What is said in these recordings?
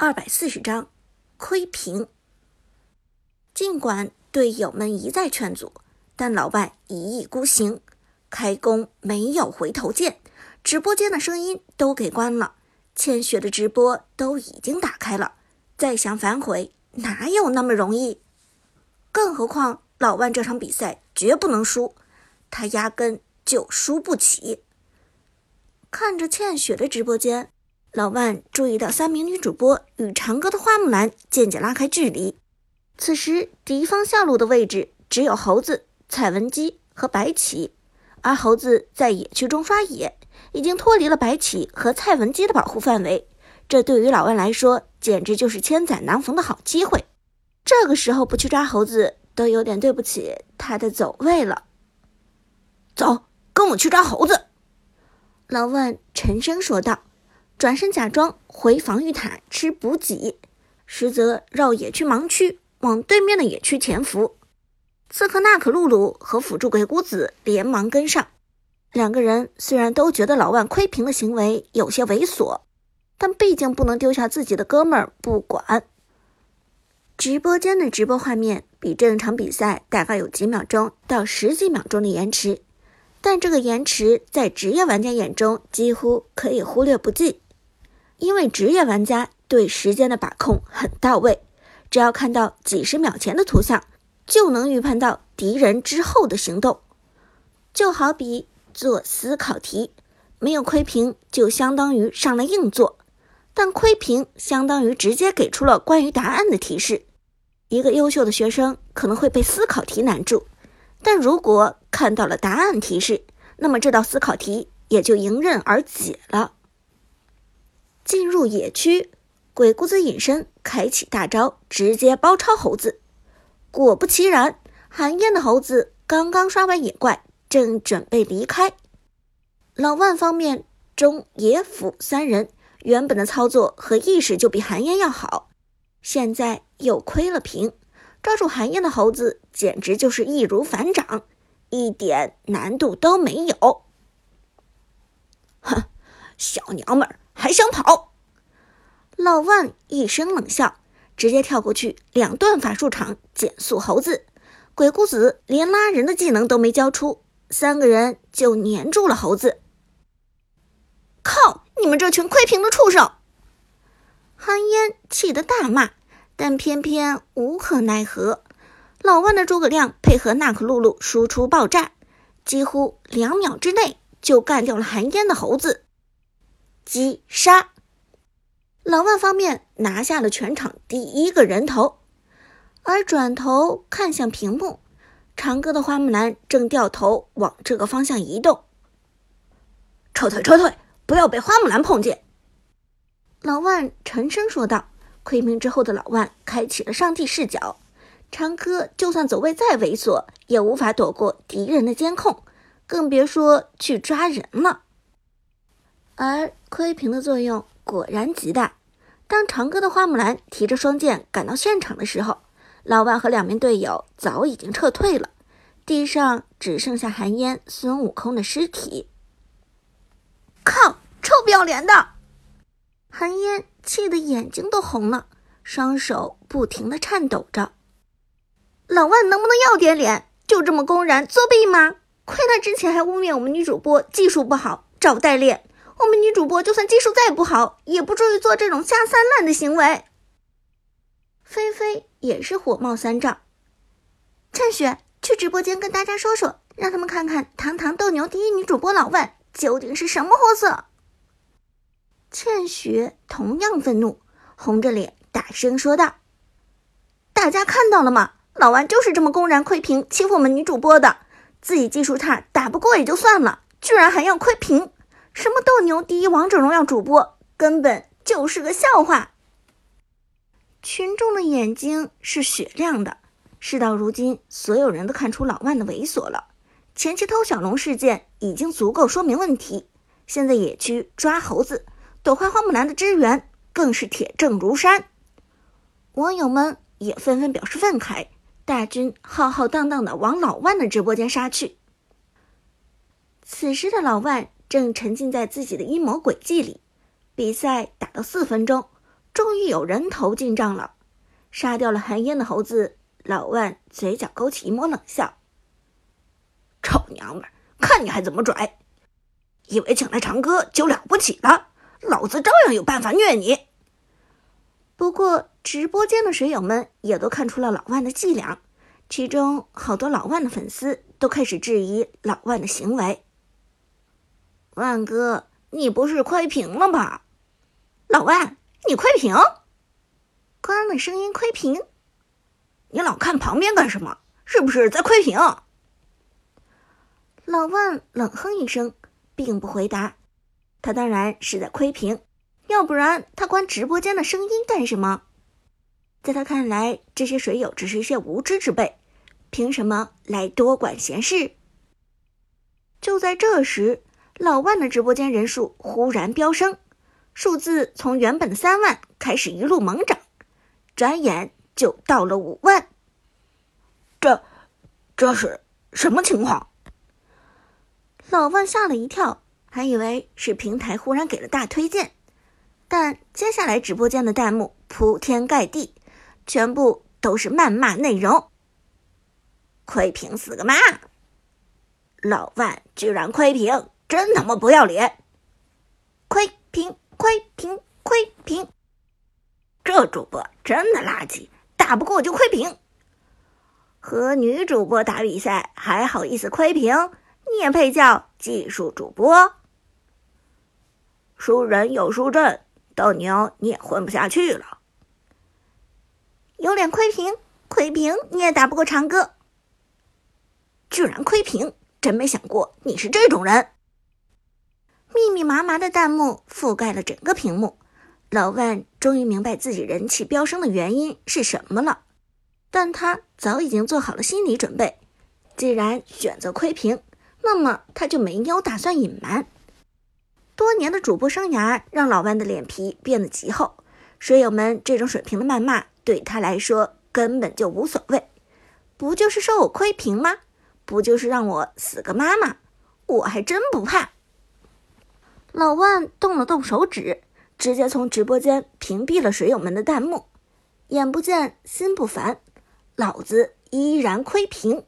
二百四十章，窥屏。尽管队友们一再劝阻，但老万一意孤行，开弓没有回头箭。直播间的声音都给关了，千雪的直播都已经打开了，再想反悔哪有那么容易？更何况老万这场比赛绝不能输，他压根就输不起。看着倩雪的直播间。老万注意到三名女主播与长歌的花木兰渐渐拉开距离。此时敌方下路的位置只有猴子、蔡文姬和白起，而猴子在野区中刷野，已经脱离了白起和蔡文姬的保护范围。这对于老万来说，简直就是千载难逢的好机会。这个时候不去抓猴子，都有点对不起他的走位了。走，跟我去抓猴子。老万沉声说道。转身假装回防御塔吃补给，实则绕野区盲区往对面的野区潜伏。刺客娜可露露和辅助鬼谷子连忙跟上。两个人虽然都觉得老万窥屏的行为有些猥琐，但毕竟不能丢下自己的哥们儿不管。直播间的直播画面比正常比赛大概有几秒钟到十几秒钟的延迟，但这个延迟在职业玩家眼中几乎可以忽略不计。因为职业玩家对时间的把控很到位，只要看到几十秒前的图像，就能预判到敌人之后的行动。就好比做思考题，没有窥屏就相当于上了硬座，但窥屏相当于直接给出了关于答案的提示。一个优秀的学生可能会被思考题难住，但如果看到了答案提示，那么这道思考题也就迎刃而解了。进入野区，鬼谷子隐身，开启大招，直接包抄猴子。果不其然，寒烟的猴子刚刚刷完野怪，正准备离开。老万方面，中野辅三人原本的操作和意识就比寒烟要好，现在又亏了屏，抓住寒烟的猴子简直就是易如反掌，一点难度都没有。哼，小娘们儿！还想跑？老万一声冷笑，直接跳过去，两段法术场减速猴子。鬼谷子连拉人的技能都没交出，三个人就粘住了猴子。靠！你们这群窥屏的畜生！寒烟气得大骂，但偏偏无可奈何。老万的诸葛亮配合娜可露露输出爆炸，几乎两秒之内就干掉了寒烟的猴子。击杀！老万方面拿下了全场第一个人头，而转头看向屏幕，长歌的花木兰正掉头往这个方向移动。撤退，撤退，不要被花木兰碰见！老万沉声说道。窥屏之后的老万开启了上帝视角，长歌就算走位再猥琐，也无法躲过敌人的监控，更别说去抓人了。而窥屏的作用果然极大。当长歌的花木兰提着双剑赶到现场的时候，老万和两名队友早已经撤退了，地上只剩下寒烟、孙悟空的尸体。靠！臭不要脸的！寒烟气得眼睛都红了，双手不停的颤抖着。老万能不能要点脸？就这么公然作弊吗？亏他之前还污蔑我们女主播技术不好，找代练。我们女主播就算技术再不好，也不至于做这种下三滥的行为。菲菲也是火冒三丈，趁雪去直播间跟大家说说，让他们看看堂堂斗牛第一女主播老万究竟是什么货色。倩雪同样愤怒，红着脸大声说道：“大家看到了吗？老万就是这么公然窥屏欺负我们女主播的，自己技术差打不过也就算了，居然还要窥屏。”什么斗牛第一王者荣耀主播，根本就是个笑话。群众的眼睛是雪亮的，事到如今，所有人都看出老万的猥琐了。前期偷小龙事件已经足够说明问题，现在野区抓猴子，躲开花木兰的支援，更是铁证如山。网友们也纷纷表示愤慨，大军浩浩荡荡的往老万的直播间杀去。此时的老万。正沉浸在自己的阴谋诡计里，比赛打到四分钟，终于有人头进账了。杀掉了韩烟的猴子，老万嘴角勾起一抹冷笑：“臭娘们，看你还怎么拽！以为请来长歌就了不起了？老子照样有办法虐你。”不过，直播间的水友们也都看出了老万的伎俩，其中好多老万的粉丝都开始质疑老万的行为。万哥，你不是窥屏了吧？老万，你窥屏？关了声音窥屏？你老看旁边干什么？是不是在窥屏？老万冷哼一声，并不回答。他当然是在窥屏，要不然他关直播间的声音干什么？在他看来，这些水友只是一些无知之辈，凭什么来多管闲事？就在这时，老万的直播间人数忽然飙升，数字从原本的三万开始一路猛涨。转眼就到了五万，这这是什么情况？老万吓了一跳，还以为是平台忽然给了大推荐，但接下来直播间的弹幕铺天盖地，全部都是谩骂内容。窥屏死个妈！老万居然窥屏，真他妈不要脸！窥屏，窥屏，窥屏！这主播真的垃圾，打不过就窥屏。和女主播打比赛还好意思窥屏？你也配叫技术主播？输人有输阵，斗牛你也混不下去了。有脸窥屏？窥屏你也打不过长哥？居然窥屏，真没想过你是这种人。密密麻麻的弹幕覆盖了整个屏幕。老万终于明白自己人气飙升的原因是什么了，但他早已经做好了心理准备。既然选择窥屏，那么他就没有打算隐瞒。多年的主播生涯让老万的脸皮变得极厚，水友们这种水平的谩骂对他来说根本就无所谓。不就是说我窥屏吗？不就是让我死个妈妈？我还真不怕。老万动了动手指。直接从直播间屏蔽了水友们的弹幕，眼不见心不烦，老子依然窥屏。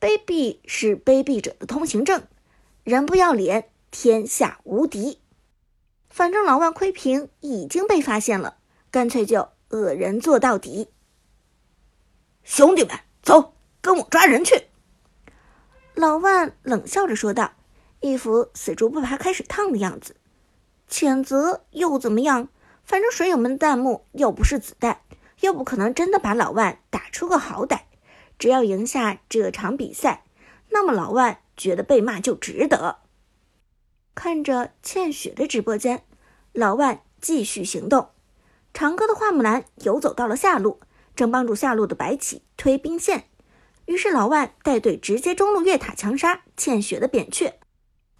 卑鄙是卑鄙者的通行证，人不要脸，天下无敌。反正老万窥屏已经被发现了，干脆就恶人做到底。兄弟们，走，跟我抓人去！老万冷笑着说道，一副死猪不怕开水烫的样子。谴责又怎么样？反正水友们弹幕又不是子弹，又不可能真的把老万打出个好歹。只要赢下这场比赛，那么老万觉得被骂就值得。看着倩雪的直播间，老万继续行动。长歌的花木兰游走到了下路，正帮助下路的白起推兵线。于是老万带队直接中路越塔强杀倩雪的扁鹊。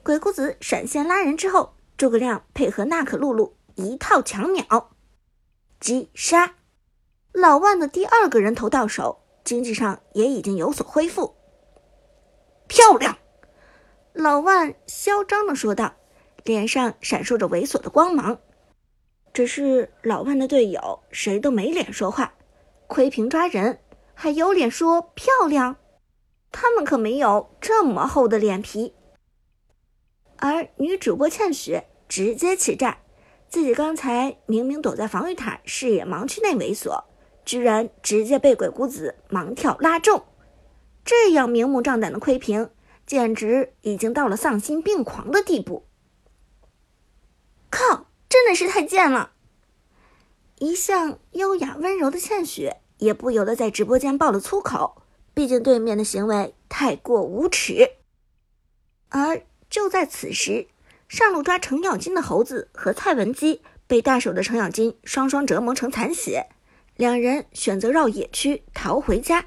鬼谷子闪现拉人之后。诸葛亮配合娜可露露一套强秒击杀，老万的第二个人头到手，经济上也已经有所恢复。漂亮！老万嚣张的说道，脸上闪烁着猥琐的光芒。只是老万的队友谁都没脸说话，窥屏抓人还有脸说漂亮？他们可没有这么厚的脸皮。而女主播倩雪直接起战，自己刚才明明躲在防御塔视野盲区内猥琐，居然直接被鬼谷子盲跳拉中，这样明目张胆的窥屏，简直已经到了丧心病狂的地步。靠，真的是太贱了！一向优雅温柔的倩雪也不由得在直播间爆了粗口，毕竟对面的行为太过无耻，而。就在此时，上路抓程咬金的猴子和蔡文姬被大手的程咬金双双折磨成残血，两人选择绕野区逃回家，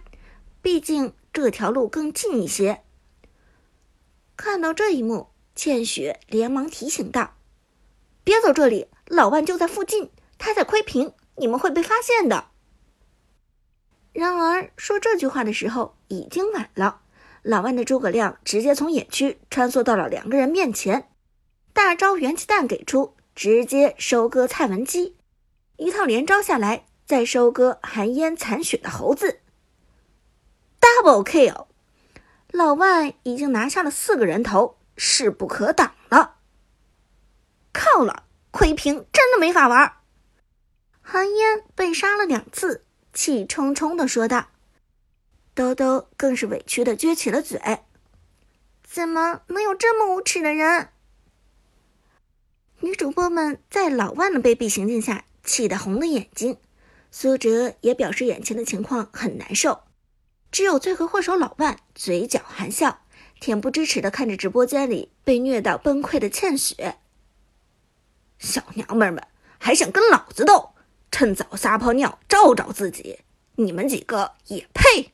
毕竟这条路更近一些。看到这一幕，倩雪连忙提醒道：“别走这里，老万就在附近，他在窥屏，你们会被发现的。”然而说这句话的时候已经晚了。老万的诸葛亮直接从野区穿梭到了两个人面前，大招元气弹给出，直接收割蔡文姬。一套连招下来，再收割寒烟残血的猴子。Double kill，老万已经拿下了四个人头，势不可挡了。靠了，窥屏真的没法玩。寒烟被杀了两次，气冲冲的说道。兜兜更是委屈的撅起了嘴，怎么能有这么无耻的人？女主播们在老万的卑鄙行径下气得红了眼睛，苏哲也表示眼前的情况很难受，只有罪魁祸首老万嘴角含笑，恬不知耻的看着直播间里被虐到崩溃的倩雪。小娘们们还想跟老子斗？趁早撒泡尿照照自己！你们几个也配？